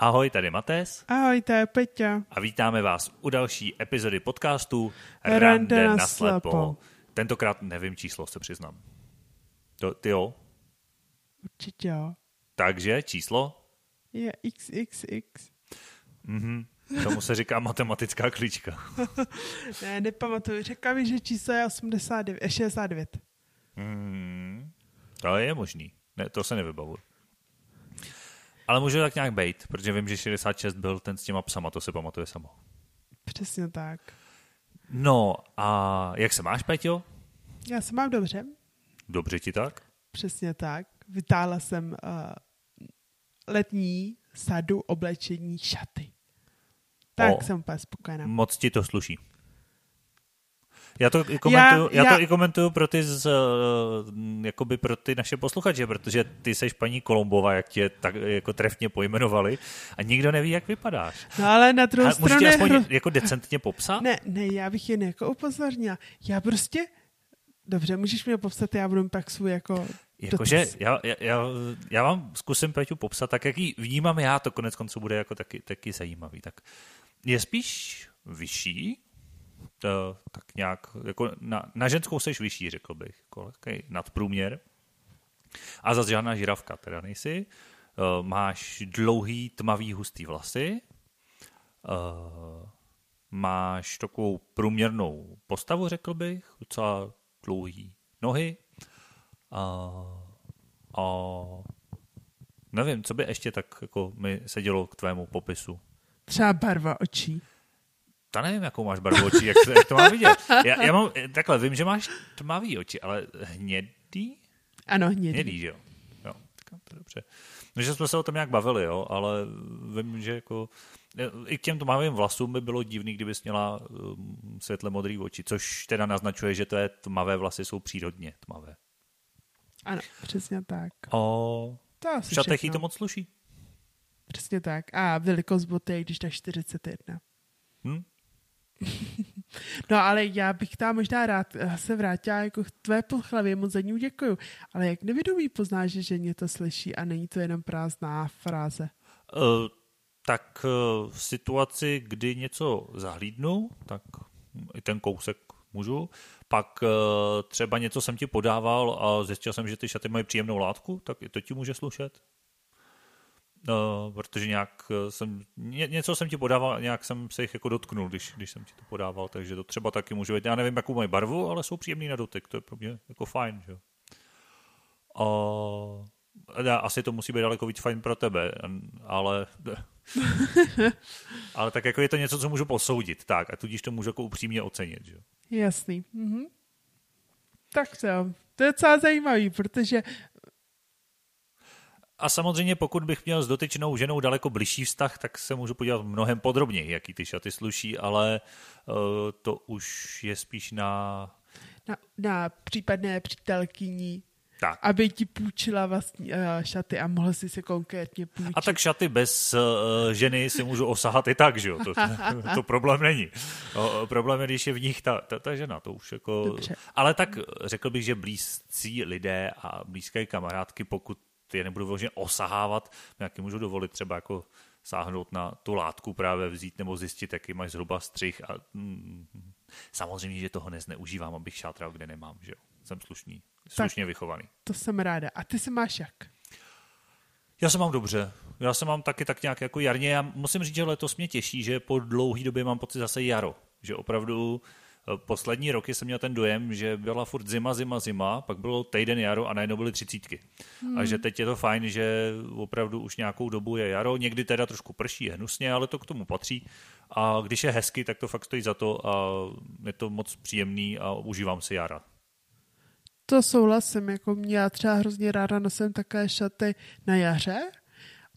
Ahoj, tady Matés. Ahoj, to je Peťa. A vítáme vás u další epizody podcastu Rande Rande na slepo. slepo. Tentokrát nevím číslo, se přiznám. To, ty jo? Určitě jo. Takže číslo? Je XXX. Mhm. Tomu se říká matematická klíčka. Ne, nepamatuju. Řekla mi, že číslo je 89, eh, 69. Hmm. To je možný. Ne, to se nevybavuju. Ale může tak nějak být, protože vím, že 66 byl ten s těma psama, to se pamatuje samo. Přesně tak. No a jak se máš, Peťo? Já se mám dobře. Dobře ti tak? Přesně tak. Vytáhla jsem uh, letní sadu oblečení šaty. Tak O. jsem úplně spokojená. Moc ti to sluší. Já to i komentuju, já, Já- já, to i komentuju pro ty, z, uh, jakoby pro ty naše posluchače, protože ty seš paní Kolombova, jak tě tak jako trefně pojmenovali a nikdo neví, jak vypadáš. No ale na druhou A stranu... můžete aspoň hro- jako decentně popsat? Ne, ne, já bych jen jako upozornila. Já prostě... Dobře, můžeš mě popsat, já budu pak svůj jako... Jakože já, já, já vám zkusím Peťu popsat, tak jak ji vnímám já, to konec konců bude jako taky, taky zajímavý. Tak je spíš vyšší, to, tak nějak, jako na, na ženskou seš vyšší, řekl bych, jako nadprůměr. A zase žádná žiravka teda nejsi. Uh, máš dlouhý, tmavý, hustý vlasy. Uh, máš takovou průměrnou postavu, řekl bych, docela dlouhý nohy. A, a nevím, co by ještě tak jako mi sedělo k tvému popisu. Třeba barva očí. Ta nevím, jakou máš barvu očí, jak, se, jak to mám vidět. Já, já mám, takhle, vím, že máš tmavý oči, ale hnědý? Ano, hnědý. Hnědý, že jo? Jo, tak to je dobře. No, že jsme se o tom nějak bavili, jo, ale vím, že jako i k těm tmavým vlasům by bylo divný, kdybys měla um, světle modrý oči, což teda naznačuje, že tvé tmavé vlasy jsou přírodně tmavé. Ano, přesně tak. O, To v šatech jí to moc sluší. Přesně tak. A velikost boty je když tak 41. Hm? No ale já bych tam možná rád eh, se vrátila jako k tvé pochlavě, moc za ní děkuju. Ale jak nevědomí poznáš, že ženě to slyší a není to jenom prázdná fráze? Uh, tak uh, v situaci, kdy něco zahlídnu, tak i ten kousek můžu. Pak uh, třeba něco jsem ti podával a zjistil jsem, že ty šaty mají příjemnou látku, tak i to ti může slušet. Uh, protože nějak eh, jsem, ně, něco jsem ti podával, nějak jsem se jich jako dotknul, když, když jsem ti to podával, takže to třeba taky může být. Já nevím, jakou mají barvu, ale jsou příjemný na dotyk, to je pro mě jako fajn, že jo. A asi to musí být daleko víc fajn pro tebe, ale ale tak jako je to něco, co můžu posoudit, tak a tudíž to můžu jako upřímně ocenit, že jo. Jasný. Mhm. Tak to, to je docela zajímavý, protože A samozřejmě, pokud bych měl s dotyčnou ženou daleko bližší vztah, tak se můžu podívat mnohem podrobněji, jaký ty šaty sluší, ale uh, to už je spíš na... na, na případné přítelkyni, Tak. aby ti půjčila vlastní uh, šaty a mohl si se konkrétně půjčit. A tak šaty bez uh, ženy si můžu osahat i tak, že jo? To, to problém není. O, problém je, když je v nich ta, ta, ta žena, to už jako... Dobře. Ale tak řekl bych, že blízcí lidé a blízké kamarádky, pokud je nebudu vyloženě osahávat, nějaký můžu dovolit třeba jako sáhnout na tu látku právě vzít nebo zjistit, jaký máš zhruba střih a mm, samozřejmě, že toho nezneužívám, abych šátral, kde nemám, že jo? Jsem slušný, slušně vychovaný. To jsem ráda. A ty se máš jak? Já se mám dobře. Já se mám taky tak nějak jako jarně. Já musím říct, že letos mě těší, že po dlouhé době mám pocit zase jaro. Že opravdu eh, poslední roky jsem měl ten dojem, že byla furt zima, zima, zima, pak bylo týden jaro a najednou byly třicítky. Hmm. A že teď je to fajn, že opravdu už nějakou dobu je jaro. Někdy teda trošku prší, je hnusně, ale to k tomu patří. A když je hezky, tak to fakt stojí za to a je to moc příjemný a užívám si jara. To souhlasím, jako mě já třeba hrozně ráda nosím také šaty na jaře,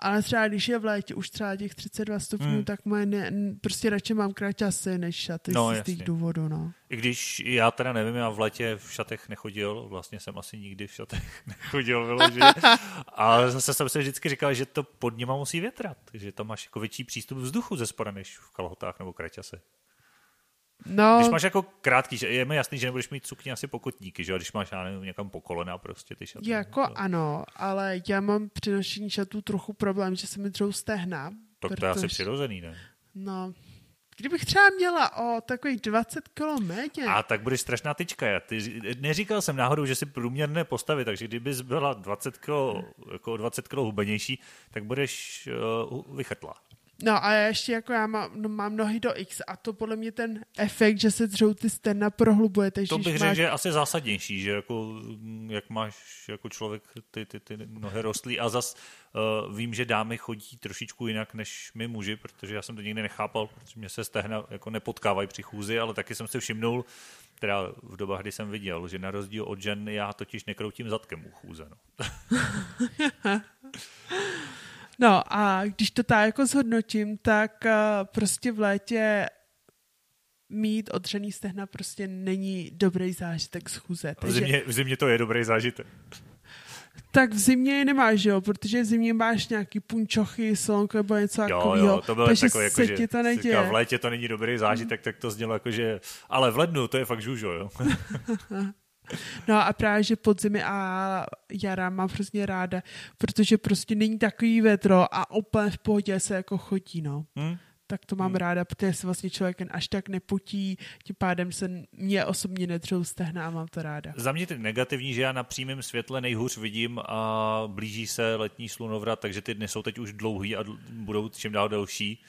ale třeba když je v létě už třeba těch 32 stupňů, Hmm. tak moje ne, prostě radši mám kráčasy než šaty No, z těch důvodů, no. I když já teda nevím, já v létě v šatech nechodil, vlastně jsem asi nikdy v šatech nechodil vyloženě. A zase jsem se vždycky říkal, že to pod nima musí větrat, že tam máš jako větší přístup vzduchu ze spoda než v kalhotách nebo kraťase. No, Když máš jako krátký, že je mi jasný, že nebudeš mít sukně asi pokotníky, že jo? když máš já nevím, někam po kolena prostě ty šaty. jako To- ano, ale já mám při nošení šatů trochu problém, že se mi dřou stehna, Tak to je asi přirozený, ne? No, Kdybych třeba měla o takových 20 kilo méně. A tak budeš strašná tyčka. Já ty, neříkal jsem náhodou, že si průměrné postavy, takže kdybys byla 20 kilo, jako 20 kilo hubenější, tak budeš uh, vychrtla. No a ještě jako já mám, no, mám nohy do X a to podle mě ten efekt, že se dřou ty sterna prohlubuje. Takže to bych řekl, máš... že je asi zásadnější, že jako, jak máš jako člověk ty, ty, ty nohy rostlý a zas uh, vím, že dámy chodí trošičku jinak než my muži, protože já jsem to nikdy nechápal, protože mě se stehna jako nepotkávají při chůzi, ale taky jsem si všimnul, teda v dobách, kdy jsem viděl, že na rozdíl od žen já totiž nekroutím zadkem u chůze. No. No a když to tak jako zhodnotím, tak uh, prostě v létě mít odřený stehna prostě není dobrý zážitek z chůze. Takže... V, zimě, v zimě to je dobrý zážitek. Tak v zimě je nemáš, jo, protože v zimě máš nějaký punčochy, slonko nebo něco takového. Jo, to bylo takže takové, jako, že to neděje. v létě to není dobrý zážitek, mm. tak to znělo jako, že ale v lednu to je fakt žužo, jo. No a právě, že podzimy a jara mám hrozně ráda, protože prostě není takový vedro a úplně v pohodě se jako chodí, no. Hmm? tak to mám hmm. ráda, protože se vlastně člověk až tak nepotí, tím pádem se mě osobně nedřou stehna a mám to ráda. Za mě ty negativní, že já na přímém světle nejhůř vidím a blíží se letní slunovrat, takže ty dny jsou teď už dlouhý a budou čím dál delší.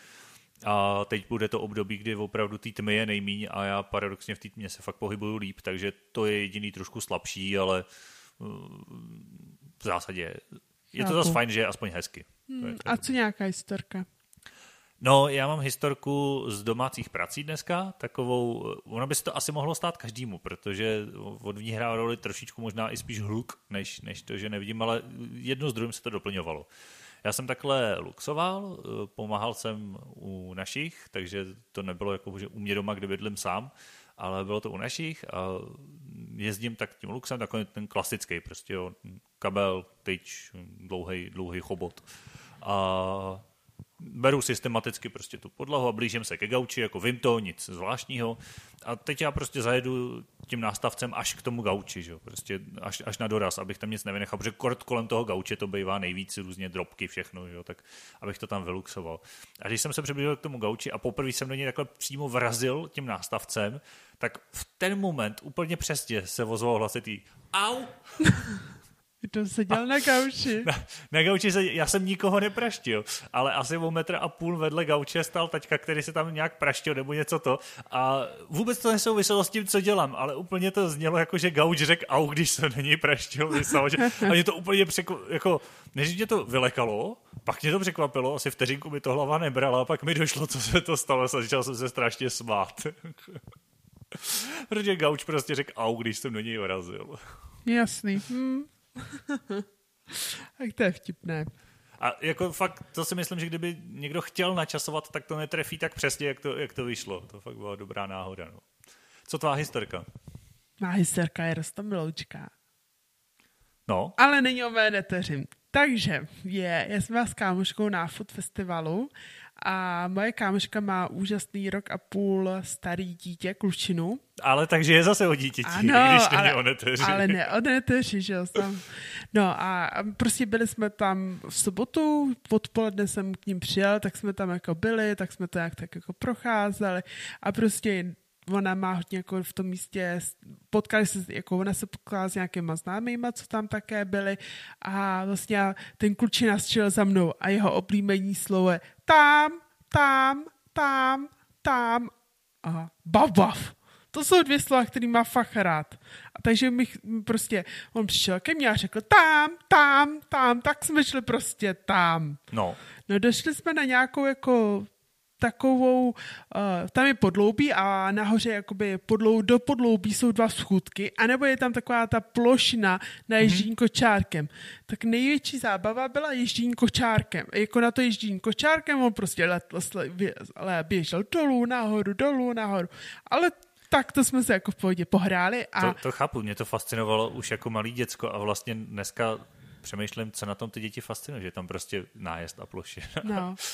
A teď bude to období, kdy opravdu té tmy je nejmíň a já paradoxně v té tmě se fakt pohybuju líp, takže to je jediný trošku slabší, ale uh, v zásadě je to zase fajn, že je aspoň hezky. Hmm, a co nějaká historka? No, já mám historku z domácích prací dneska, takovou, ono by se to asi mohlo stát každému, protože od ní hrál roli trošičku možná i spíš hluk, než, než to, že nevidím, ale jedno z druhým se to doplňovalo. Já jsem takhle luxoval, eh, pomáhal jsem u našich, takže to nebylo jako, že u mě doma, kde bydlím sám, ale bylo to u našich a jezdím tak tím luxem, takový ten klasický, prostě jo, kabel, tyč, dlouhý, dlouhý chobot. A beru systematicky prostě tu podlahu a blížím se ke gauči, jako vím to, nic zvláštního. A teď já prostě zajedu tím nástavcem až k tomu gauči, že? Prostě až, až na doraz, abych tam nic nevynechal, protože kort kolem toho gauče to bývá nejvíc různě drobky, všechno, že? tak abych to tam vyluxoval. A když jsem se přiblížil k tomu gauči a poprvé jsem do něj takhle přímo vrazil tím nástavcem, tak v ten moment úplně přesně se ozval hlasitý au! Kdo seděl na gauči? Na, na gauči se, já jsem nikoho nepraštil, ale asi o metr a půl vedle gauče stal taťka, který se tam nějak praštil nebo něco to. A vůbec to nesouviselo s tím, co dělám, ale úplně to znělo jako, že gauč řekl au, když se na něj praštil. Myslel, že, a mě to úplně překo, jako, než mě to vylekalo, pak mě to překvapilo, asi vteřinku mi to hlava nebrala, a pak mi došlo, co se to stalo, začal jsem se strašně smát. Protože gauč prostě řekl au, když jsem do něj vrazil. Jasný. Hmm. tak to je vtipné. A jako fakt, to si myslím, že kdyby někdo chtěl načasovat, tak to netrefí tak přesně, jak to, jak to vyšlo. To fakt byla dobrá náhoda. No. Co tvá historka? Má historka je Rostomiloučka. No. Ale není o mé neteři. Takže je, já jsem s kámoškou na Food Festivalu a moje kámoška má úžasný rok a půl starý dítě, klučinu. Ale takže je zase o dítěti, ano, když není ale, o neteři. Ale ne o neteři, že jo. Tam. No a prostě byli jsme tam v sobotu, odpoledne jsem k ním přijel, tak jsme tam jako byli, tak jsme to jak tak jako procházeli a prostě ona má hodně jako v tom místě, potkali se, jako ona se potkala s nějakýma známýma, co tam také byli a vlastně ten klučina střel za mnou a jeho oblíbení slovo je tam, tam, tam, tam a bav, bav. To jsou dvě slova, které má fakt rád. A takže mi prostě, on přišel ke mně a řekl tam, tam, tam, tak jsme šli prostě tam. No. No došli jsme na nějakou jako takovou, uh, tam je podloubí a nahoře jakoby podlou, do podloubí jsou dva schůdky, anebo je tam taková ta plošina na ježdění mm-hmm. kočárkem. Tak největší zábava byla ježdění kočárkem. Jako na to ježdění kočárkem on prostě let, let, běžel dolů, nahoru, dolů, nahoru. Ale tak to jsme se jako v pohodě pohráli. A... To, to chápu, mě to fascinovalo už jako malý děcko a vlastně dneska přemýšlím, co na tom ty děti fascinuje, že tam prostě nájezd a ploše. No.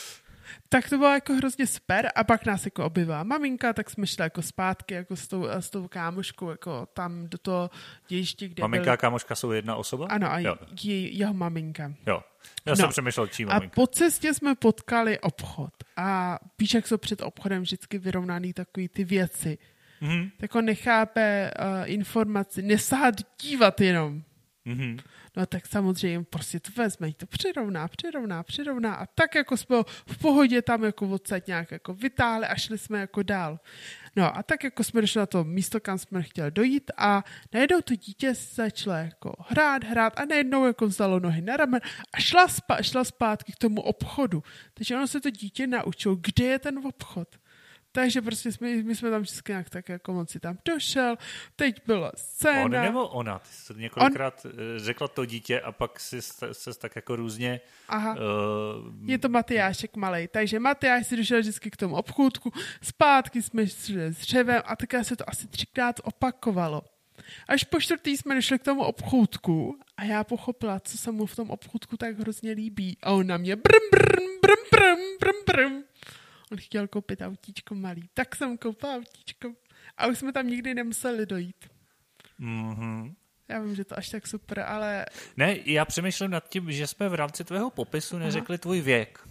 Tak to bylo jako hrozně super a pak nás jako objevila maminka, tak jsme šli jako zpátky jako s tou, s tou kámoškou jako tam do toho dějiště, kde Maminka byli... a kámoška jsou jedna osoba? Ano, a jo. je, jeho maminka. jo. Já No. jsem přemýšlel, čí A maminka. po cestě jsme potkali obchod. A víš, jak jsou před obchodem vždycky vyrovnaný takový ty věci. Mhm. Tak on nechápe uh, informaci, nesahat dívat jenom. Mhm. No tak samozřejmě prostě to vezme, to přirovná, přirovná, přirovná a tak jako jsme ho v pohodě tam jako odsaď nějak jako vytáhli a šli jsme jako dál. No a tak jako jsme došli na to místo, kam jsme chtěli dojít a najednou to dítě začalo jako hrát, hrát a najednou jako vzalo nohy na ramen a šla, spa, šla zpátky k tomu obchodu. Takže ono se to dítě naučilo, kde je ten obchod. Takže prostě jsme, my jsme tam vždycky nějak tak jako moc si tam došel, teď byla scéna. On nebo ona? Ty jsi několikrát On... řekla to dítě a pak si se tak jako různě... Aha. Uh, Je to Matyášek malej. Takže Matyáš si došel vždycky k tomu obchůdku, zpátky jsme šli s dřevem a také se to asi třikrát opakovalo. Až po čtvrtý jsme došli k tomu obchůdku a já pochopila, co se mu v tom obchůdku tak hrozně líbí. A on na mě brm, brm, brm, brm, brm, brm. On chtěl koupit autíčko malý. Tak jsem koupila autíčko. A už jsme tam nikdy nemuseli dojít. mm-hmm. Já vím, že to až tak super, ale... Ne, já přemýšlím nad tím, že jsme v rámci tvého popisu neřekli Aha. tvůj věk.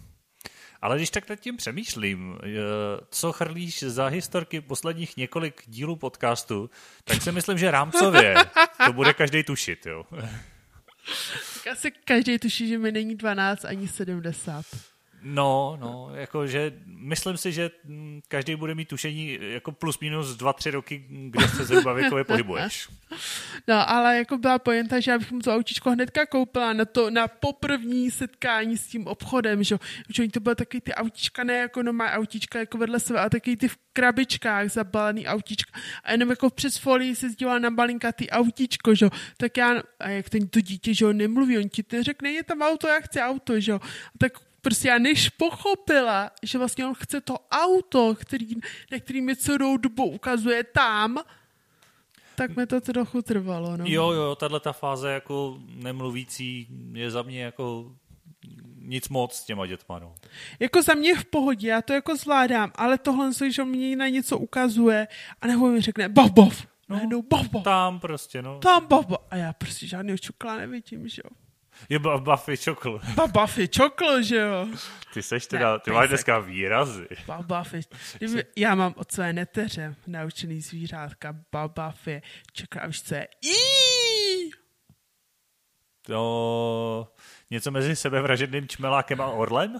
Ale když tak nad tím přemýšlím, eh, co chrlíš za historky posledních několik dílů podcastu, tak si myslím, že rámcově to bude každý tušit, jo. Tak asi každý tuší, že mi není 12 ani 70. No, no, jakože myslím si, že mm, každý bude mít tušení jako plus minus dva, tři roky, kde se zhruba věkově pohybuješ. No, ale jako byla pojenta, že já bych mu to autíčko hnedka koupila na to, na poprvní setkání s tím obchodem, že, že to byly taky ty autíčka, ne jako no má autíčka jako vedle sebe, ale taky ty v krabičkách zabalený autíčka. A jenom jako přes folii se zdívala na balinka ty autíčko, že tak já, a jak ten to dítě, že nemluví, on ti neřekne, je tam auto, já chci auto, že tak prostě já než pochopila, že vlastně on chce to auto, který, na který mi celou dobu ukazuje tam, tak mi to trochu trvalo. No. Jo, jo, tahle ta fáze jako nemluvící je za mě jako nic moc s těma dětma, no. Jako za mě v pohodě, já to jako zvládám, ale tohle, že mě na něco ukazuje a nebo mi řekne bav, bav. No, najednou bav, bav. Tam prostě, no. Tam bav, bav. A já prostě žádného čukla nevidím, že jo. Je Buffy čokl. Buffy čokl, že jo. Ty seš teda, ne, ty máš dneska výrazy. Buffy. Já mám od své neteře naučený zvířátka Buffy. Čekla, už co je Jí! To něco mezi sebevražedným čmelákem a orlem?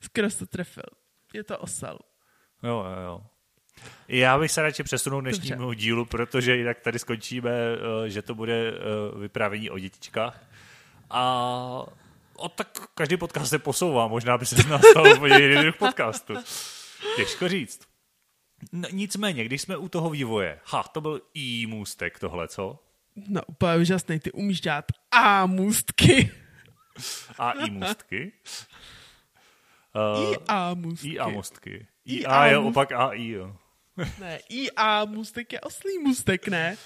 Skoro to trefil. Je to osel. Jo, jo, jo. Já bych se radši přesunul dnešnímu Dobře. dílu, protože jinak tady skončíme, že to bude vyprávění o dětičkách. A o, tak každý podcast se posouvá, možná by se z nás stal úplně jiný druh podcastu. Těžko říct. No, nicméně, když jsme u toho vývoje, ha, to byl i můstek tohle, co? No, úplně úžasný, ty umíš dělat a můstky. A i můstky? Uh, I a můstky. I a můstky. I a je opak a i, jo. Ne, I a můstek je oslý můstek, ne?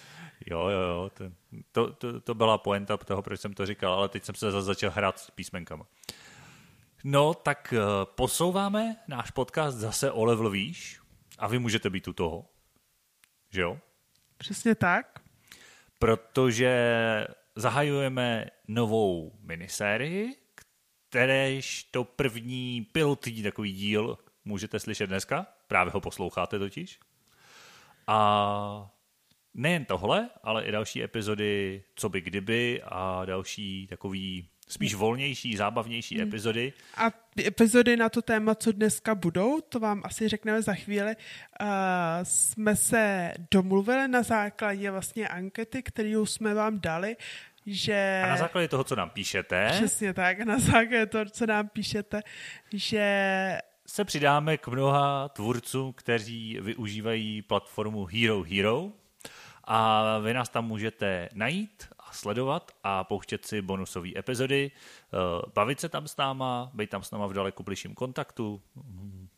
Jo, jo, jo. To, to, to, to byla poenta toho, proč jsem to říkal, ale teď jsem se zase začal hrát s písmenkama. No, tak uh, posouváme náš podcast zase o level výš a vy můžete být u toho. Že jo? Přesně tak. Protože zahajujeme novou minisérii, kteréž to první pilotní takový díl můžete slyšet dneska, právě ho posloucháte totiž. A nejen tohle, ale i další epizody Co by kdyby a další takový spíš volnější, zábavnější hmm. epizody. A epizody na to téma, co dneska budou, to vám asi řekneme za chvíli, uh, jsme se domluvili na základě vlastně ankety, kterou jsme vám dali, že... A na základě toho, co nám píšete... Přesně tak, na základě toho, co nám píšete, že se přidáme k mnoha tvůrcům, kteří využívají platformu Hero Hero a vy nás tam můžete najít a sledovat a pouštět si bonusové epizody, bavit se tam s náma, být tam s náma v daleko bližším kontaktu.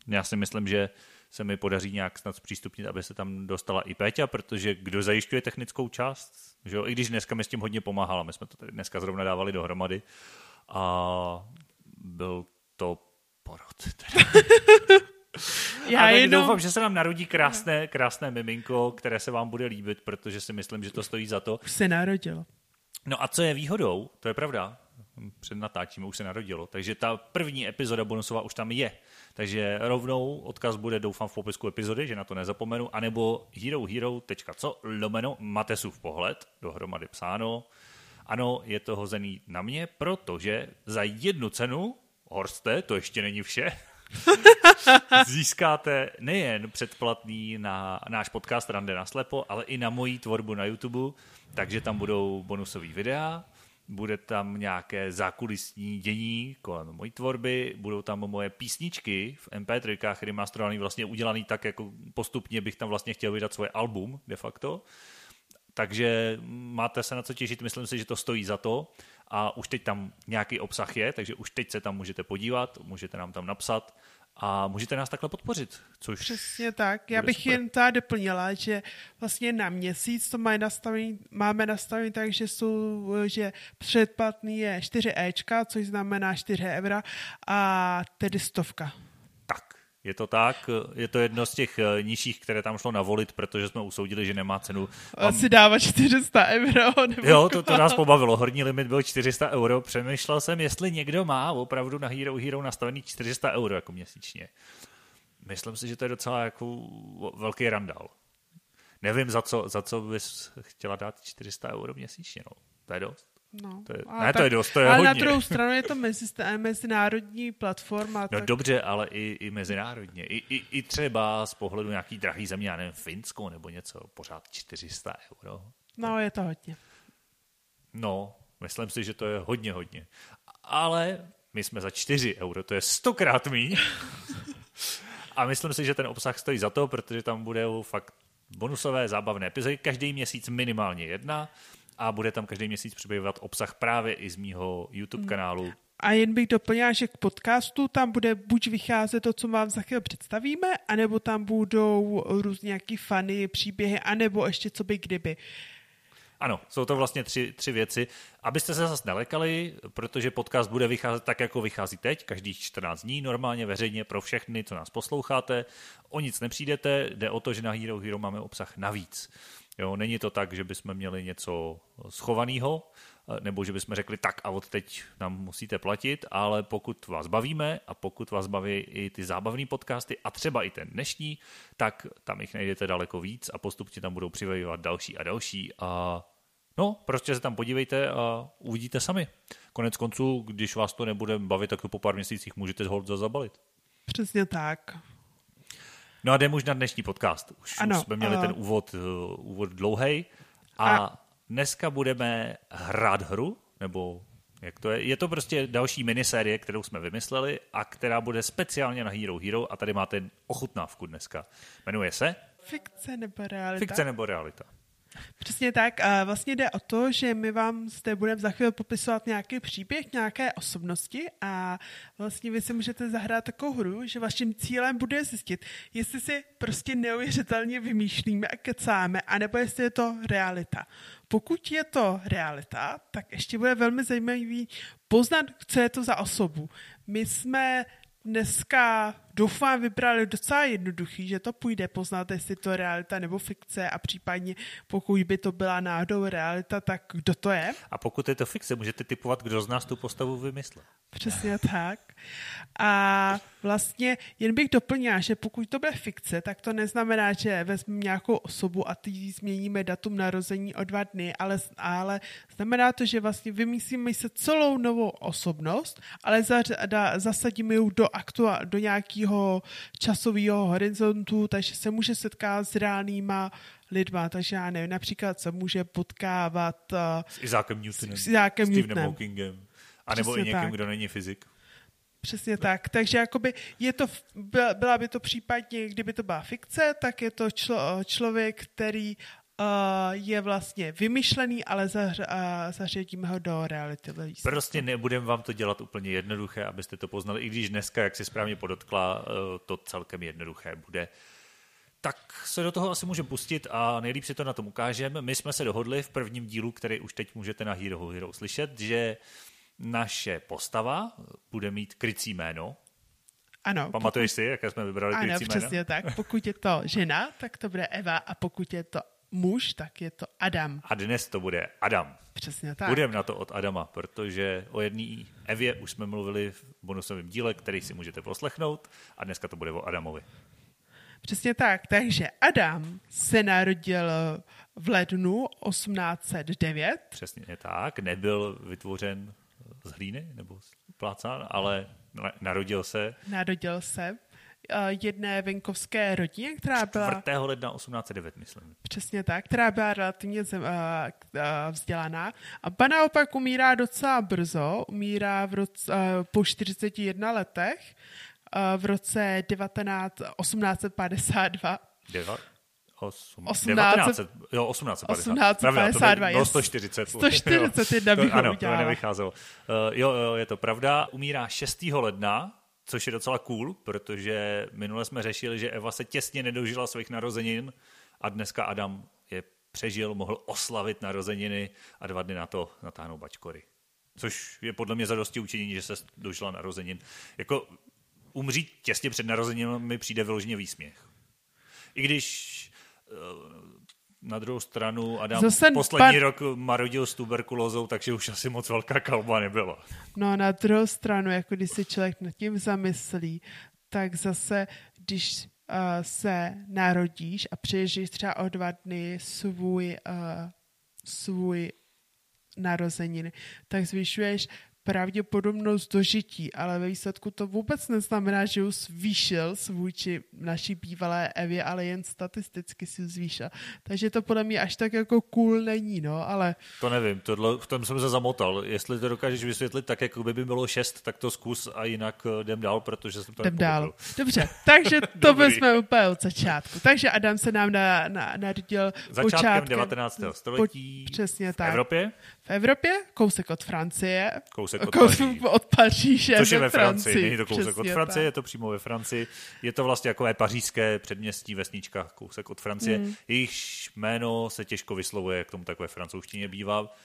Já si myslím, že se mi podaří nějak snad zpřístupnit, aby se tam dostala i Péťa, protože kdo zajišťuje technickou část, že jo? i když dneska mi s tím hodně pomáhala, my jsme to tady dneska zrovna dávali dohromady a byl to porod. Já Ale jenom... doufám, že se nám narodí krásné, krásné miminko, které se vám bude líbit, protože si myslím, že to stojí za to. Už se narodilo. No a co je výhodou, to je pravda, před natáčím už se narodilo, takže ta první epizoda bonusová už tam je. Takže rovnou odkaz bude, doufám, v popisku epizody, že na to nezapomenu, anebo herohero.co lomeno Matesův pohled, dohromady psáno. Ano, je to hozený na mě, protože za jednu cenu, Horste, to ještě není vše, získáte nejen předplatný na náš podcast Rande na slepo, ale i na moji tvorbu na YouTube, takže tam budou bonusové videa, bude tam nějaké zákulisní dění kolem mojí tvorby, budou tam moje písničky v MP3, remasterovaný, vlastně udělaný tak, jako postupně bych tam vlastně chtěl vydat svoje album de facto. Takže máte se na co těšit, myslím si, že to stojí za to a už teď tam nějaký obsah je, takže už teď se tam můžete podívat, můžete nám tam napsat a můžete nás takhle podpořit, což Přesně tak. Já bych super. jen tady doplnila, že vlastně na měsíc to mají nastavený, máme nastavený tak, že, jsou, že předplatný je 4 Ečka, což znamená 4 eura a tedy stovka. Je to tak, je to jedno z těch eh, nižších, které tam šlo navolit, protože jsme usoudili, že nemá cenu. A Asi dává 400 euro. Nebo Jo, to, to nás pobavilo. Horní limit byl 400 euro. Přemýšlel jsem, jestli někdo má opravdu na Hero Hero nastavený 400 euro jako měsíčně. Myslím si, že to je docela jako velký randál. Nevím, za co, za co bys chtěla dát 400 euro měsíčně. No. To je dost. No, To je- ale ne, to je dost, to je ale na hodně. druhou stranu je to mezi, mezinárodní platforma. No tak dobře, ale i, i mezinárodně. I, i, I třeba z pohledu nějaký drahý země, já nevím, Finsko nebo něco, pořád 400 euro. no, je to hodně. No, myslím si, že to je hodně, hodně. Ale my jsme za 4 euro, to je stokrát míň. A myslím si, že ten obsah stojí za to, protože tam bude fakt bonusové zábavné epizody, každý měsíc minimálně jedna a bude tam každý měsíc přibývat obsah právě i z mýho YouTube kanálu. A jen bych doplnila, že k podcastu tam bude buď vycházet to, co vám za chvíli představíme, anebo tam budou různě nějaký fany, příběhy, anebo ještě co by kdyby. Ano, jsou to vlastně tři, tři věci. Abyste se zase nelekali, protože podcast bude vycházet tak, jako vychází teď, každých 14 dní, normálně veřejně pro všechny, co nás posloucháte. O nic nepřijdete, jde o to, že na Hero Hero máme obsah navíc. Jo, není to tak, že bychom měli něco schovaného, nebo že bychom řekli tak a od teď nám musíte platit, ale pokud vás bavíme a pokud vás baví i ty zábavné podcasty a třeba i ten dnešní, tak tam jich najdete daleko víc a postupně tam budou přibývat další a další a No, prostě se tam podívejte a uvidíte sami. Konec konců, když vás to nebude bavit, tak to po pár měsících můžete hold zabalit. Přesně tak. No a jdeme už na dnešní podcast. Už, Ano, už jsme měli uh, ten úvod, uh, úvod dlouhej a, A- dneska budeme hrát hru, nebo jak to je? Je to prostě další minisérie, kterou jsme vymysleli a která bude speciálně na Hero Hero a tady máte ochutnávku dneska. Jmenuje se Fikce nebo realita? Fikce nebo realita. Přesně tak. A vlastně jde o to, že my vám zde budeme za chvíli popisovat nějaký příběh, nějaké osobnosti a vlastně vy si můžete zahrát takovou hru, že vaším cílem bude zjistit, jestli si prostě neuvěřitelně vymýšlíme a kecáme, anebo jestli je to realita. Pokud je to realita, tak ještě bude velmi zajímavý poznat, co je to za osobu. My jsme dneska doufám vybrali docela jednoduchý, že to půjde poznat, jestli to je realita nebo fikce a případně pokud by to byla náhodou realita, tak kdo to je. A pokud je to fikce, můžete typovat, kdo z nás tu postavu vymyslel. Přesně tak. A vlastně jen bych doplnila, že pokud to bude fikce, tak to neznamená, že vezmeme nějakou osobu a ty změníme datum narození o dva dny, ale, ale znamená to, že vlastně vymyslíme se celou novou osobnost, ale za, da, zasadíme ji do, aktua, do nějakého časového horizontu, takže se může setkat s reálnýma lidma, takže já nevím, například se může potkávat uh, S Izákem Newtonem, S Izákem Stevenem Newtonem. Hawkingem. A nebo i Přesně někým, tak. kdo není fyzik. Přesně tak. Takže jakoby je to, byla byla by to případně, kdyby to byla fikce, tak je to člo, člověk, který uh, je vlastně vymyšlený, ale zař, uh, zařadíme ho do reality. Prostě nebudeme vám to dělat úplně jednoduché, abyste to poznali, i když dneska, jak si správně podotkla, eh, to celkem jednoduché bude. Tak se do toho asi můžeme pustit a nejlíp si to na tom ukážeme. My jsme se dohodli v prvním dílu, který už teď můžete na Hero Hero slyšet, že naše postava bude mít krycí jméno. Ano. Pamatuješ si, jaké jsme vybrali Ano, krycí přesně jméno? tak. Pokud je to žena, tak to bude Eva a pokud je to muž, tak je to Adam. A dnes to bude Adam. Přesně tak. Budeme na to od Adama, protože o jedné Evě už jsme mluvili v bonusovém díle, který si můžete poslechnout a dneska to bude o Adamovi. Přesně tak. Takže Adam se narodil v lednu 1809. Přesně tak, nebyl vytvořen z hlíny nebo z plácán, ale na- narodil se Narodil se jedné venkovské rodině, která byla 4. ledna 1809, myslím. přesně tak, která byla relativně zem, uh, uh, vzdělaná. A pa naopak umírá docela brzo, umírá v roce, uh, po 41 letech uh, v roce 19, 1852. Deva, osm, 18 1900, jo, 1850. 1852, Pravda, to by- no, yes. 140. 141 To- bych Ano, to udělala. nevycházelo. Uh, jo, jo, je to pravda. Umírá 6. ledna, což je docela cool, protože minule jsme řešili, že Eva se těsně nedožila svých narozenin a dneska Adam je přežil, mohl oslavit narozeniny a dva dny na to natáhnou bačkory. Což je podle mě zadosti učinění, že se dožila narozenin. Jako umřít těsně před narozeninami mi přijde vyloženě výsměch. I když na druhou stranu Adam Zase poslední pan- rok marodil s tuberkulózou, takže už asi moc velká kalba nebyla. No na druhou stranu, jako když se člověk nad tím zamyslí, tak zase, když uh, se narodíš a přeježíš třeba o dva dny svůj, uh, svůj narozeniny, tak zvyšuješ pravděpodobnost dožití, ale ve výsledku to vůbec neznamená, že už zvýšil vůči naší bývalé Evě, ale jen statisticky si zvýšil. Takže to podle mě až tak jako cool není, no, ale To nevím, tohle, v tom jsem se zamotal. Jestli to dokážeš vysvětlit tak, jako by bylo šest, tak to zkus a jinak eh, jdem dál, protože jsem to Jdem dál. Dobře, takže to Dobrý. jsme úplně od začátku. Takže Adam se nám na, na, narodil Začátkem počátkem 19. století Po, přesně v tak. Evropě, V Evropě, kousek od Francie, kousek od kousek Paříže. od Paříže Což je ve ve Francii, není to kousek Přesně od Francie, tak. je to přímo ve Francii. Je to vlastně takové pařížské předměstí, vesnička, kousek od Francie. Mm. Jejichž jméno se těžko vyslovuje, jak tomu takové francouzštině bývá,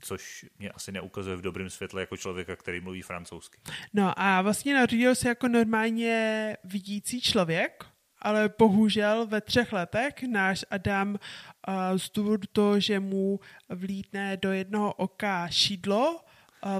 což mě asi neukazuje v dobrém světle jako člověka, který mluví francouzsky. No a vlastně narodil se jako normálně vidící člověk, ale bohužel ve třech letech náš Adam uh, z důvodu toho, že mu vlítne do jednoho oka šídlo, uh,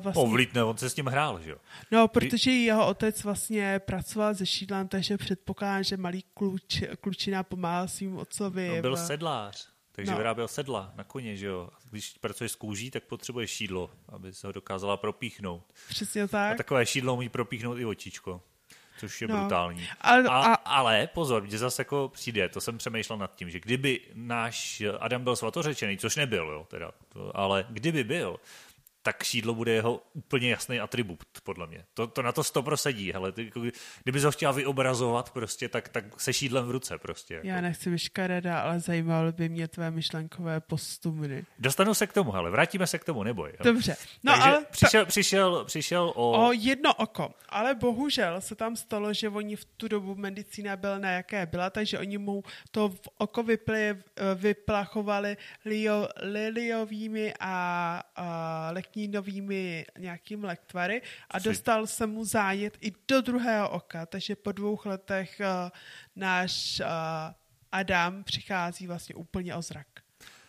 vlastně Povlítne, on se s tím hrál, že jo? No, protože jeho otec vlastně pracoval se šídlem, takže předpokládám, že malý kluč, klučina pomáhal svým otcovi. No, byl v- sedlář, takže No. vyráběl sedla na koně, že jo? Když pracuješ s kůží, tak potřebuješ šídlo, aby se ho dokázala propíchnout. Přesně A tak. takové šídlo umí propíchnout i očičko, což je No. brutální. Ale- a, a- ale pozor, mě zase jako přijde, to jsem přemýšlel nad tím, že kdyby náš Adam byl svatořečený, což nebyl, jo, teda, to, ale kdyby byl, tak šídlo bude jeho úplně jasný atribut, podle mě. To, to na to stopro sedí, hele, ty, jako, kdyby ho chtěla vyobrazovat prostě, tak, tak se šídlem v ruce prostě. Jako. Já nechci být škaredá, ale zajímalo by mě tvé myšlenkové postupy. Dostanu se k tomu, hele, vrátíme se k tomu, neboj. Jo. Dobře. No Takže ale přišel, přišel, přišel o... o jedno oko. Ale bohužel se tam stalo, že oni v tu dobu medicína byla na jaké byla, takže oni mu to v oko vypli, vyplachovali lio, liliovými a, a leknínovými nějakými lektvary a Což- dostal se mu zánět i do druhého oka, takže po dvou letech uh, náš uh, Adam přichází vlastně úplně o zrak.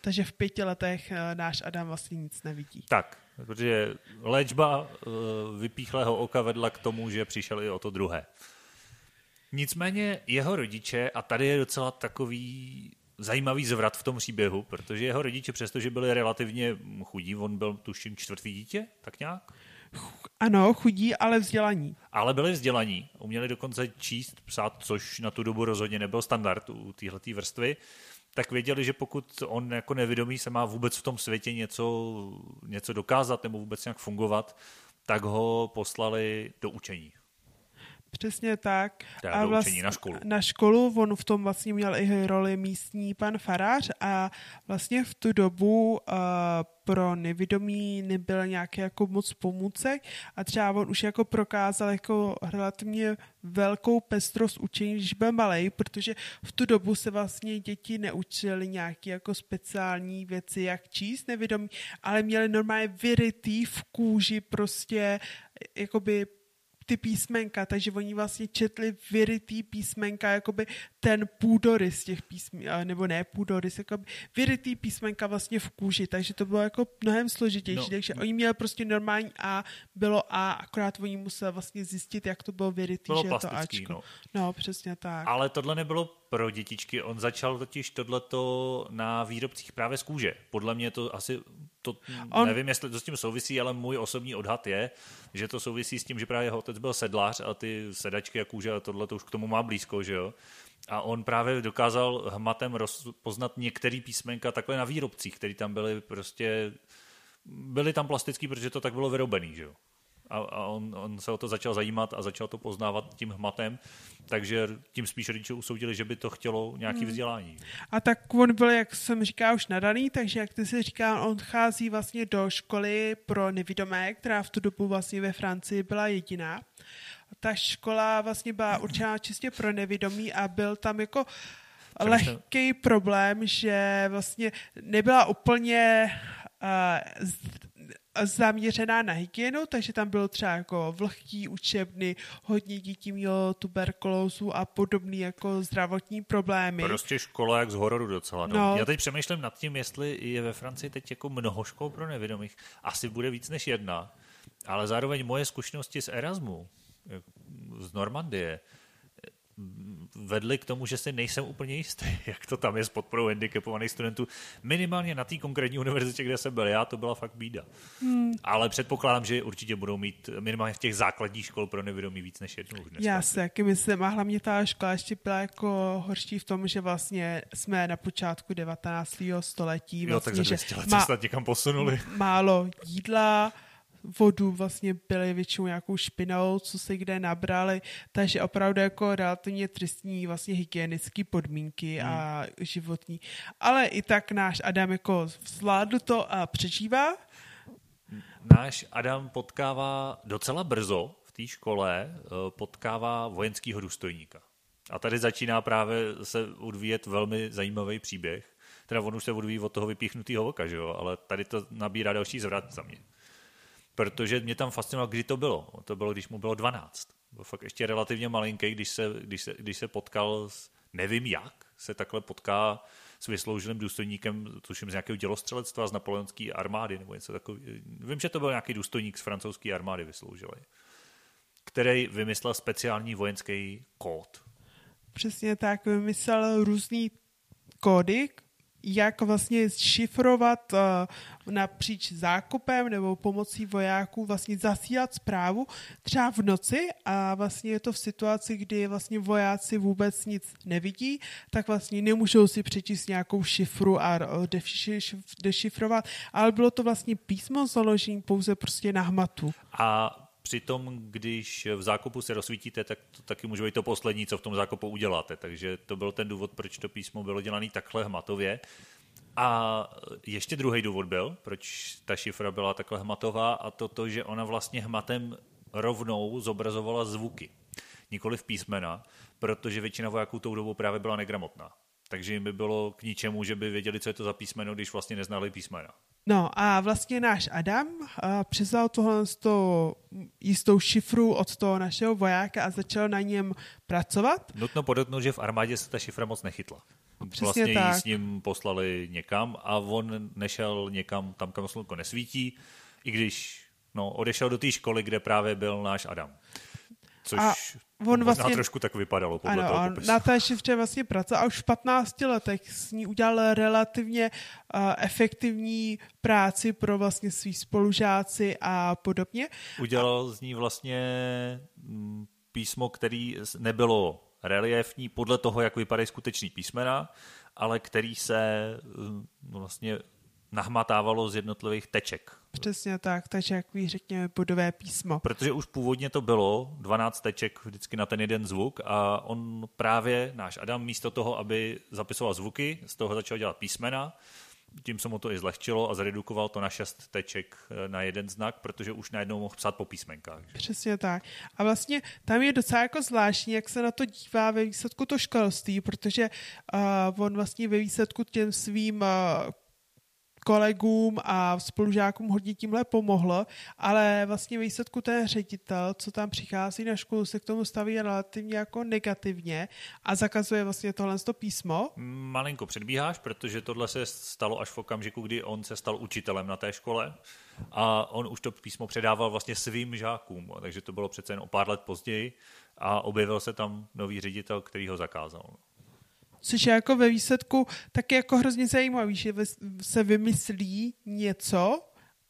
Takže v pěti letech uh, náš Adam vlastně nic nevidí. Tak, protože léčba eh, vypíchlého oka vedla k tomu, že přišel i o to druhé. Nicméně jeho rodiče, a tady je docela takový zajímavý zvrat v tom příběhu, protože jeho rodiče, přestože byli relativně chudí, on byl tuším čtvrtý dítě, tak nějak, Ano, chudí, ale vzdělaní. ale byli vzdělaní, uměli dokonce číst, psát, což na tu dobu rozhodně nebyl standard u téhleté vrstvy, tak věděli, že pokud on jako nevědomý se má vůbec v tom světě něco, něco dokázat nebo vůbec nějak fungovat, tak ho poslali do učení. Přesně tak. Teda a vlastně, na školu. Na školu, on v tom vlastně měl i roli místní pan farář a vlastně v tu dobu uh, pro nevědomí nebyl nějaký jako moc pomůcek a třeba on už jako prokázal jako relativně velkou pestrost učení, když byl malý, protože v tu dobu se vlastně děti neučily nějaké jako speciální věci, jak číst nevědomí, ale měli normálně vyrytý v kůži prostě jakoby ty písmenka, takže oni vlastně četli vyrytý písmenka, jakoby ten půdorys těch písmen, nebo ne půdorys, jakoby vyrytý písmenka vlastně v kůži, takže to bylo jako mnohem složitější, no. takže oni měli prostě normální A, bylo A, akorát oni museli vlastně zjistit, jak to bylo vyrytý, bylo že je to Ačko. No. no, přesně tak. Ale tohle nebylo pro dětičky. On začal totiž tohleto na výrobcích právě z kůže. Podle mě to asi, to On... nevím, jestli to s tím souvisí, ale můj osobní odhad je, že to souvisí s tím, že právě jeho otec byl sedlář a ty sedačky a kůže a tohle to už k tomu má blízko, že jo. A on právě dokázal hmatem rozpoznat některé písmenka takhle na výrobcích, které tam byly prostě, byly tam plastický, protože to tak bylo vyrobený, že jo a, a on, on se o to začal zajímat a začal to poznávat tím hmatem, takže tím spíš rodiče usoudili, že by to chtělo nějaký hmm. vzdělání. A tak on byl, jak jsem říkal, už nadaný, takže jak ty si říká, on chází vlastně do školy pro nevidomé, která v tu dobu vlastně ve Francii byla jediná. Ta škola vlastně byla určená čistě pro nevidomí a byl tam jako lehký problém, že vlastně nebyla úplně uh, zaměřená na hygienu, takže tam bylo třeba jako vlhký učebny, hodně dětí mělo tuberkulózu a podobné jako zdravotní problémy. Prostě škola jak z hororu docela. No. no. Já teď přemýšlím nad tím, jestli je ve Francii teď jako mnoho škol pro nevědomých. Asi bude víc než jedna, ale zároveň moje zkušenosti z Erasmu, z Normandie, vedly k tomu, že si nejsem úplně jistý, jak to tam je s podporou handicapovaných studentů. Minimálně na té konkrétní univerzitě, kde jsem byl já, to byla fakt bída. Hmm. Ale předpokládám, že určitě budou mít minimálně v těch základních škol pro nevědomí víc než jednu. Já se taky myslím, a hlavně ta škola ještě byla jako horší v tom, že vlastně jsme na počátku 19. století. Vlastně, jo, tak za 200 let má, snad někam posunuli. Málo jídla, vodu vlastně byly většinou nějakou špinou, co se kde nabrali, takže opravdu jako relativně tristní vlastně hygienické podmínky hmm. a životní. Ale i tak náš Adam jako zvládl to a přežívá. Náš Adam potkává docela brzo v té škole, eh, potkává vojenského důstojníka. A tady začíná právě se odvíjet velmi zajímavý příběh. Teda on už se odvíjí od toho vypíchnutého oka, že jo? ale tady to nabírá další zvrat za mě protože mě tam fascinovalo, kdy to bylo. To bylo, když mu bylo 12. Byl fakt ještě relativně malinký, když se, když se, když se potkal s, nevím jak, se takhle potká s vyslouženým důstojníkem, tuším z nějakého dělostřelectva, z napoleonské armády nebo něco takového. Vím, že to byl nějaký důstojník z francouzské armády vysloužilý, který vymyslel speciální vojenský kód. Přesně tak, vymyslel různý kódy, jak vlastně šifrovat uh, napříč zákupem nebo pomocí vojáků vlastně zasílat zprávu třeba v noci a vlastně je to v situaci, kdy vlastně vojáci vůbec nic nevidí, tak vlastně nemůžou si přečíst nějakou šifru a dešifrovat, ale bylo to vlastně písmo založené pouze prostě na hmatu. A Přitom, když v zákupu se rozsvítíte, tak to taky může být to poslední, co v tom zákupu uděláte. Takže to byl ten důvod, proč to písmo bylo dělané takhle hmatově. A ještě druhý důvod byl, proč ta šifra byla takhle hmatová, a to to, že ona vlastně hmatem rovnou zobrazovala zvuky, nikoli v písmena, protože většina vojáků tou dobou právě byla negramotná. Takže jim by bylo k ničemu, že by věděli, co je to za písmeno, když vlastně neznali písmena. No a vlastně náš Adam uh, přizal tohle z toho jistou šifru od toho našeho vojáka a začal na něm pracovat. Nutno podotknout, že v armádě se ta šifra moc nechytla. Přesně vlastně tak. ji s ním poslali někam a on nešel někam tam, kam slunko nesvítí, i když no, odešel do té školy, kde právě byl náš Adam. Což a on vlastně, trošku tak vypadalo podle ano, toho popisu. Na té šifře vlastně pracoval a už v 15 letech s ní udělal relativně uh, efektivní práci pro vlastně svý spolužáci a podobně. Udělal z ní vlastně mm, písmo, který nebylo reliefní podle toho, jak vypadají skutečný písmena, ale který se mm, vlastně nahmatávalo z jednotlivých teček Přesně tak, takže jak řekněme bodové písmo. Protože už původně to bylo 12 teček vždycky na ten jeden zvuk a on právě, náš Adam, místo toho, aby zapisoval zvuky, z toho začal dělat písmena, tím se mu to i zlehčilo a zredukoval to na šest teček eh, na jeden znak, protože už najednou mohl psát po písmenkách. Přesně tak. A vlastně tam je docela jako zvláštní, jak se na to dívá ve výsledku to školství, protože uh, on vlastně ve výsledku těm svým uh, kolegům a spolužákům hodně tímhle pomohlo, ale vlastně výsledku ten ředitel, co tam přichází na školu, se k tomu staví relativně jako negativně a zakazuje vlastně tohle to písmo. Malinko předbíháš, protože tohle se stalo až v okamžiku, kdy on se stal učitelem na té škole a on už to písmo předával vlastně svým žákům, takže to bylo přece jen o pár let později a objevil se tam nový ředitel, který ho zakázal což je jako ve výsledku taky jako hrozně zajímavý, že se vymyslí něco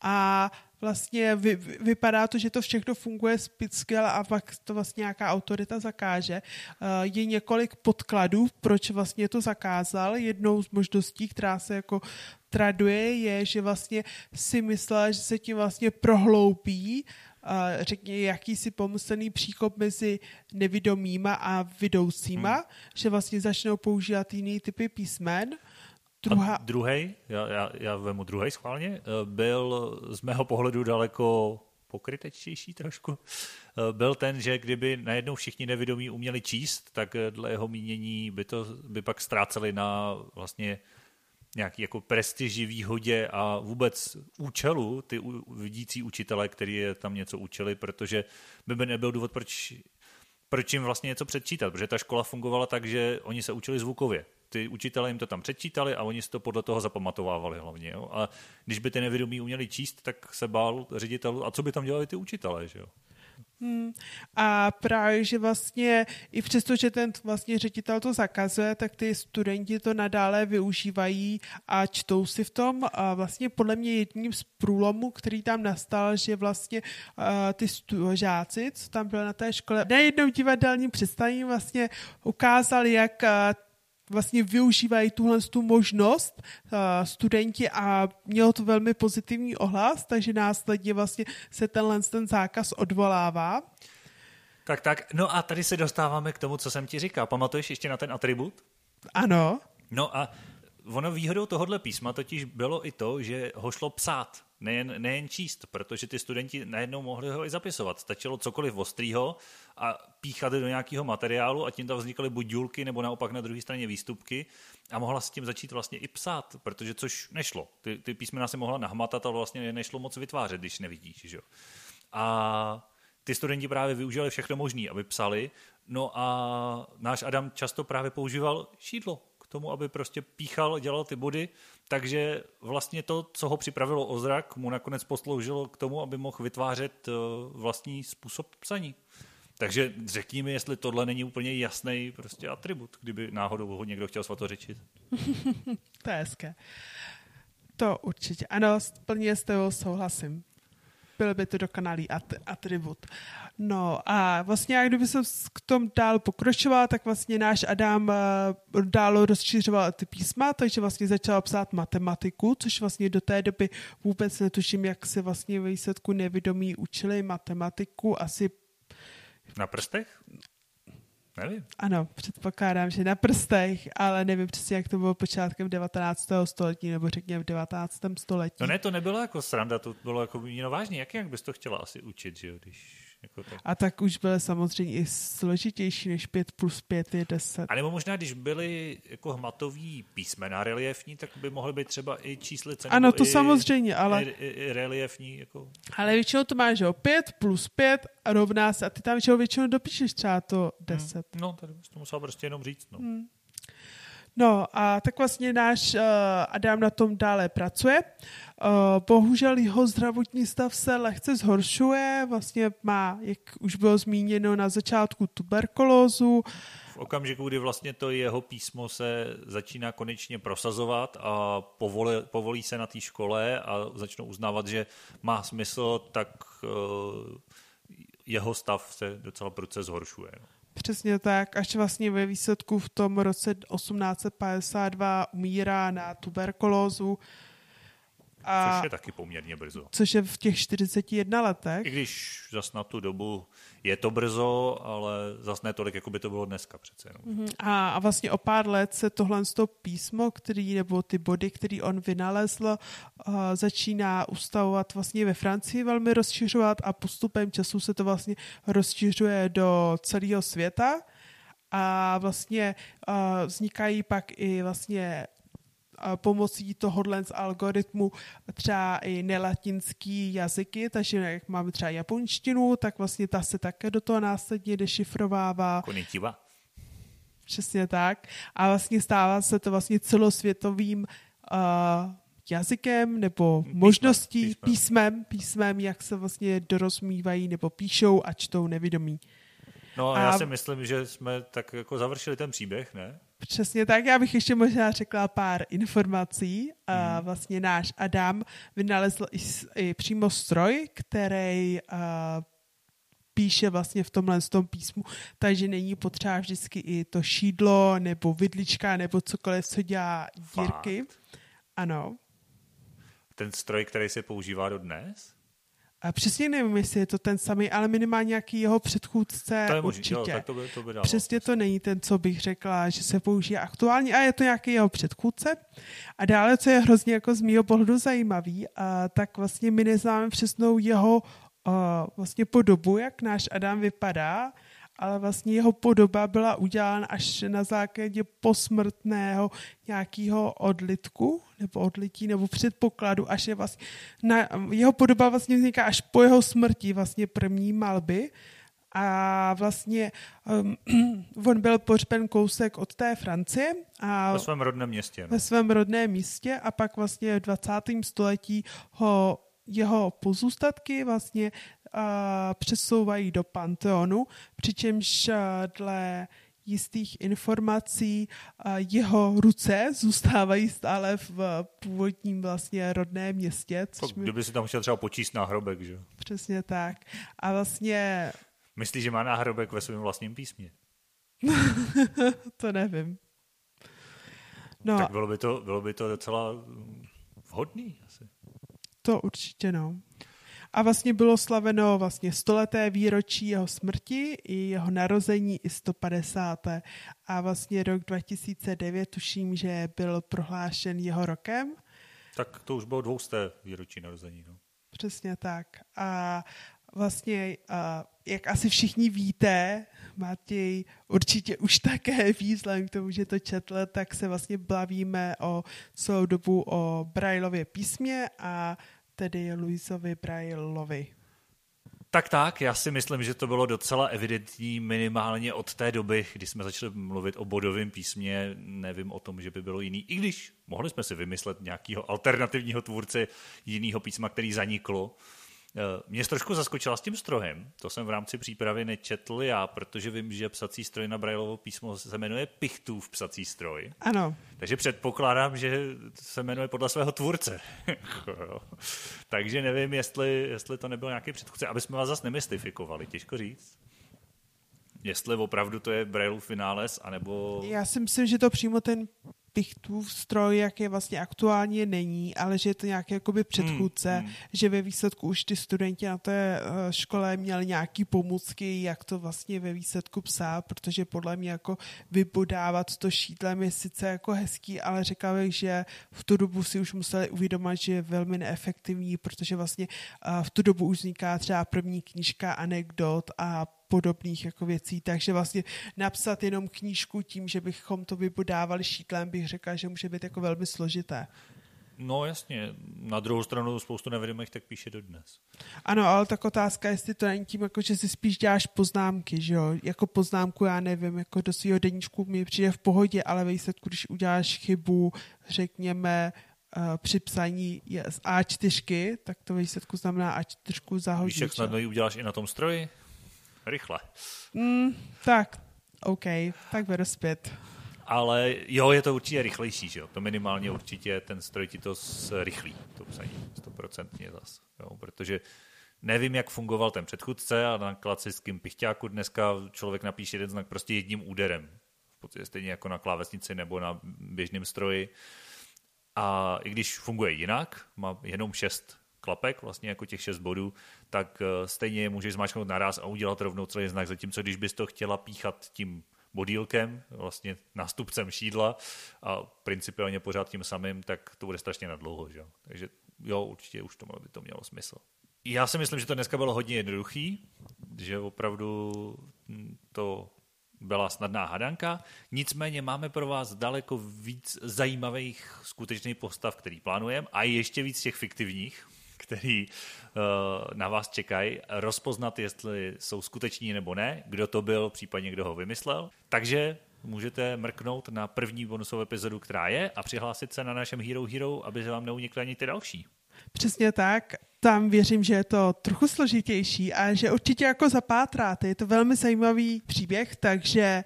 a vlastně vy, vypadá to, že to všechno funguje spickal a pak to vlastně nějaká autorita zakáže. Eh, je několik podkladů, proč vlastně to zakázal. Jednou z možností, která se jako traduje, je, že vlastně si myslel, že se tím vlastně prohloubí řekněme, jakýsi pomyslný příkop mezi nevidomýma a vidoucíma, hmm. že vlastně začnou používat jiný typy písmen. Druhá... druhý, já, já, já vemu druhý schválně, eh, byl z mého pohledu daleko pokrytečtější trošku, eh, byl ten, že kdyby najednou všichni nevědomí uměli číst, tak eh, dle jeho mínění by to by pak ztráceli na vlastně nějaký jako prestiži, výhodě a vůbec účelu ty vidící učitele, který je tam něco učili, protože by, by nebyl důvod, proč, proč jim vlastně něco předčítat, protože ta škola fungovala tak, že oni se učili zvukově. Ty učitelé jim to tam předčítali a oni si to podle toho zapamatovávali hlavně. Jo? A když by ty nevědomí uměli číst, tak se bál ředitel, a co by tam dělali ty učitelé, že jo? Hmm. A právě, že vlastně i přesto, že ten vlastně ředitel to zakazuje, tak ty studenti to nadále využívají a čtou si v tom. A vlastně podle mě jedním z průlomů, který tam nastal, že vlastně uh, ty stu- žáci, co tam byly na té škole, na jednom divadelním představení vlastně ukázali, jak uh, vlastně využívají tuhle tu možnost uh, studenti a mělo to velmi pozitivní ohlas, takže následně vlastně se tenhle ten zákaz odvolává. Tak, tak. No a tady se dostáváme k tomu, co jsem ti říkal. Pamatuješ ještě na ten atribut? Ano. No a ono výhodou tohohle písma totiž bylo i to, že ho šlo psát, nejen, nejen číst, protože ty studenti najednou mohli ho i zapisovat. Stačilo cokoliv ostrýho a píchat do nějakého materiálu a tím tam vznikaly buď dílky nebo naopak na druhé straně výstupky a mohla s tím začít vlastně i psát, protože což nešlo. Ty, ty písmena se mohla nahmatat, ale vlastně nešlo moc vytvářet, když nevidíš. Že? A ty studenti právě využívali všechno možné, aby psali. No a náš Adam často právě používal šídlo tomu, aby prostě píchal, dělal ty body, takže vlastně to, co ho připravilo o zrak, mu nakonec posloužilo k tomu, aby mohl vytvářet eh, vlastní způsob psaní. Takže řekni mi, jestli tohle není úplně jasný prostě atribut, kdyby náhodou ho někdo chtěl svatořečit. to je hezké. To určitě. Ano, plně s tebou souhlasím. Byl by to dokonalý at- atribut. No a vlastně, jak kdyby se k tomu dál pokročoval, tak vlastně náš Adam uh, dál rozšiřoval ty písma, takže vlastně začal psát matematiku, což vlastně do té doby vůbec netuším, jak se vlastně výsledku nevědomí učili matematiku, asi na prstech? Nevím. Ano, předpokládám, že na prstech, ale nevím přesně, jak to bylo počátkem 19. století, nebo řekněme v 19. století. No ne, to nebylo jako sranda, to bylo jako míno vážně. Jak, jak bys to chtěla asi učit, že jo, když jako tak. A tak už byly samozřejmě i složitější než 5 plus 5 je 10. A nebo možná, když byly jako hmatový písmena reliefní, tak by mohly být třeba i číslice. Ano, to i, samozřejmě, ale... I, i, i reliefní. Jako... Ale většinou to máš, že jo, 5 plus 5 rovná se a ty tam většinou, většinou dopíšeš třeba to 10. Hmm. No, tady bys to musel prostě jenom říct, no. Hmm. No a tak vlastně náš uh, Adam na tom dále pracuje. Uh, bohužel jeho zdravotní stav se lehce zhoršuje, vlastně má, jak už bylo zmíněno na začátku, tuberkulózu. V okamžiku, kdy vlastně to jeho písmo se začíná konečně prosazovat a povolí, povolí se na té škole a začnou uznávat, že má smysl, tak uh, jeho stav se docela proces zhoršuje. No. Přesně tak, až vlastně ve výsledku v tom roce 1852 umírá na tuberkulózu. A, Což je taky poměrně brzo. což je v těch 41 letech. I když zas na tu dobu je to brzo, ale zas ne tolik, jako by to bylo dneska přece jenom. Mhm. A, a vlastně o pár let se tohle z toho písmo, který, nebo ty body, který on vynalezl, uh, začíná ustavovat vlastně ve Francii velmi rozšiřovat a postupem času se to vlastně rozšiřuje do celého světa a vlastně uh, vznikají pak i vlastně pomocí tohohle z algoritmu třeba i nelatinský jazyky, takže jak máme třeba japonštinu, tak vlastně ta se také do toho následně dešifrovává. Konnichiwa. Přesně tak. A vlastně stává se to vlastně celosvětovým uh, jazykem nebo Písmem, možností, písmem. písmem, písmem, jak se vlastně dorozmívají nebo píšou a čtou nevědomí. No a já si myslím, že jsme tak jako završili ten příběh, ne? Přesně tak, já bych ještě možná řekla pár informací. A Hmm. vlastně náš Adam vynalezl i, i přímo stroj, který píše vlastně v tomhle z tom písmu, takže není potřeba vždycky i to šídlo nebo vidlička nebo cokoliv, co dělá dírky. Ano. Ten stroj, který se používá do dnes? A přesně nevím, jestli je to ten samý, ale minimálně nějaký jeho předchůdce To je možný, určitě. jo, tak to by, to by dalo. Přesně to není ten, co bych řekla, že se použije aktuálně a je to nějaký jeho předchůdce. A dále, co je hrozně jako z mýho pohledu zajímavý, a tak vlastně my neznáme přesnou jeho a, vlastně podobu, jak náš Adam vypadá, ale vlastně jeho podoba byla udělána až na základě posmrtného nějakého odlitku, nebo odlití, nebo předpokladu, až je vlastně, na, jeho podoba vlastně vzniká až po jeho smrti, vlastně první malby, a vlastně um, on byl pohřben kousek od té Francie a Ve svém rodném městě. No. ve svém rodném místě a pak vlastně v 20. století ho jeho pozůstatky vlastně přesouvají do Panteonu, přičemž uh, dle jistých informací uh, jeho ruce zůstávají stále v původním vlastně rodném městě, což mi Kdyby si tam chtěl třeba počíst náhrobek, že? přesně tak. A vlastně Myslíš, že má náhrobek ve svém vlastním písmě? to nevím. No, Tak bylo by to, bylo by to docela mm, vhodný asi. To určitě no. A vlastně bylo slaveno vlastně stoleté výročí jeho smrti i jeho narození i 150. A vlastně rok 2009 tuším, že byl prohlášen jeho rokem. Tak to už bylo dvousté výročí narození. No. Přesně tak. A vlastně, a jak asi všichni víte, Matěj určitě už také ví, vzhledem k tomu, že to četl, tak se vlastně bavíme o celou dobu o Brailově písmě a tedy Luisovi Brailovi. Tak tak, já si myslím, že to bylo docela evidentní minimálně od té doby, kdy jsme začali mluvit o bodovém písmě. Nevím o tom, že by bylo jiný. I když mohli jsme si vymyslet nějakého alternativního tvůrce jiného písma, který zaniklo. Eh, Mě trošku zaskočila s tím strojem. To jsem v rámci přípravy nečetl já, protože vím, že psací stroj na Brailovo písmo se jmenuje Pichtův psací stroj. Ano, Takže předpokládám, že se jmenuje podle svého tvůrce. Takže nevím, jestli, jestli to nebyl nějaký předchůdce, aby jsme vás zase nemystifikovali, těžko říct. Jestli opravdu to je Brailleův vynález, anebo... já si myslím, že to přímo ten Pichtův stroj, jak je vlastně aktuálně není, ale že je to nějaký jakoby předchůdce, Hmm, hmm. že ve výsledku už ty studenti na té eh, škole měli nějaký pomůcky, jak to vlastně ve výsledku psát, protože podle mě jako vypodávat to šítlem je sice jako hezký, ale řekla bych, že v tu dobu si už museli uvědomit, že je velmi neefektivní, protože vlastně eh, v tu dobu už vzniká třeba první knížka anekdot a podobných jako věcí, takže vlastně napsat jenom knížku tím, že bychom to vybodávali šítlem, bych řekla, že může být jako velmi složité. No jasně, na druhou stranu spoustu nevědomých tak píše dodnes. Ano, ale tak otázka, jestli to není tím, jako, že si spíš děláš poznámky, že jo? Jako poznámku, já nevím, jako do svého deníčku mi přijde v pohodě, ale ve výsledku, když uděláš chybu, řekněme, uh, při psaní z A4, tak to ve výsledku znamená A4 zahodíš. Víš, jak snadno ji uděláš i na tom stroji? Rychle. Mm, tak, OK, tak beru zpět. Ale jo, je to určitě rychlejší, že jo? To minimálně určitě ten stroj ti to rychlí, to psaní, stoprocentně zas. Jo? Protože nevím, jak fungoval ten předchůdce a na klasickém pichťáku dneska člověk napíše jeden znak prostě jedním úderem. V podstatě stejně jako na klávesnici nebo na běžném stroji. A i když funguje jinak, má jenom šest klapek, vlastně jako těch šest bodů, tak eh, stejně je můžeš zmáčknout naraz a udělat rovnou celý znak. Zatímco když bys to chtěla píchat tím bodílkem, vlastně nástupcem šídla a principiálně pořád tím samým, tak to bude strašně nadlouho. Že? Takže jo, určitě už to by to mělo smysl. Já si myslím, že to dneska bylo hodně jednoduchý, že opravdu to byla snadná hadanka, nicméně máme pro vás daleko víc zajímavých skutečných postav, který plánujeme a ještě víc těch fiktivních, který uh, na vás čekají, rozpoznat, jestli jsou skuteční nebo ne, kdo to byl, případně kdo ho vymyslel. Takže můžete mrknout na první bonusovou epizodu, která je a přihlásit se na našem Hero Hero, aby se vám neunikly ani ty další. Přesně tak. Tam věřím, že je to trochu složitější a že určitě jako zapátráte. Je to velmi zajímavý příběh, takže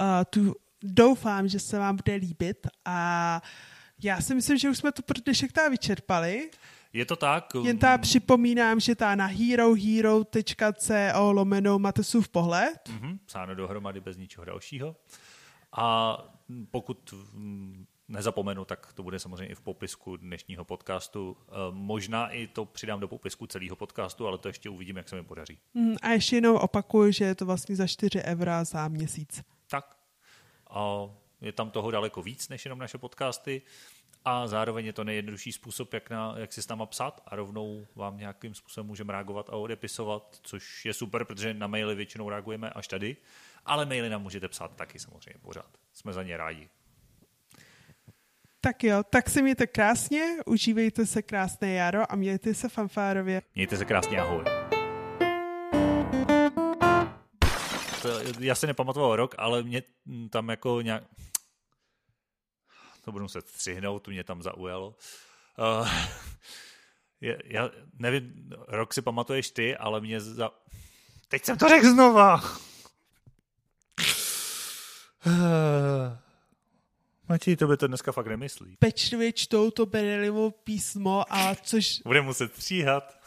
uh, tu doufám, že se vám bude líbit a já si myslím, že už jsme to pro dnešek vyčerpali. Je to tak. Jen tá připomínám, že tá na herohero.co lomeno Matesův pohled. Mm-hmm, psáno dohromady bez ničeho dalšího. A pokud nezapomenu, tak to bude samozřejmě i v popisku dnešního podcastu. Eh, možná i to přidám do popisku celého podcastu, ale to ještě uvidím, jak se mi podaří. Mm, a ještě jednou opakuju, že je to vlastně za 4 eura za měsíc. Tak. A je tam toho daleko víc, než jenom naše podcasty a zároveň je to nejjednodušší způsob, jak, na, jak si s náma psát a rovnou vám nějakým způsobem můžeme reagovat a odepisovat, což je super, protože na maily většinou reagujeme až tady, ale maily nám můžete psát taky samozřejmě pořád. Jsme za ně rádi. Tak jo, tak si mějte krásně, užívejte se krásné jaro a mějte se fanfárově. Mějte se krásně, ahoj. To, já si nepamatoval rok, ale mě tam jako nějak... To budu muset střihnout, to mě tam zaujalo. Uh, já nevím, rok si pamatuješ ty, ale mě za... Teď jsem to řekl znova! Uh, Matěj, to by to dneska fakt nemyslí. Pečlivě čtou to Benelivo písmo a což... Bude muset stříhat.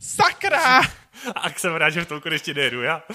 Sakra! a jsem rád, že v tom konečně nejedu já.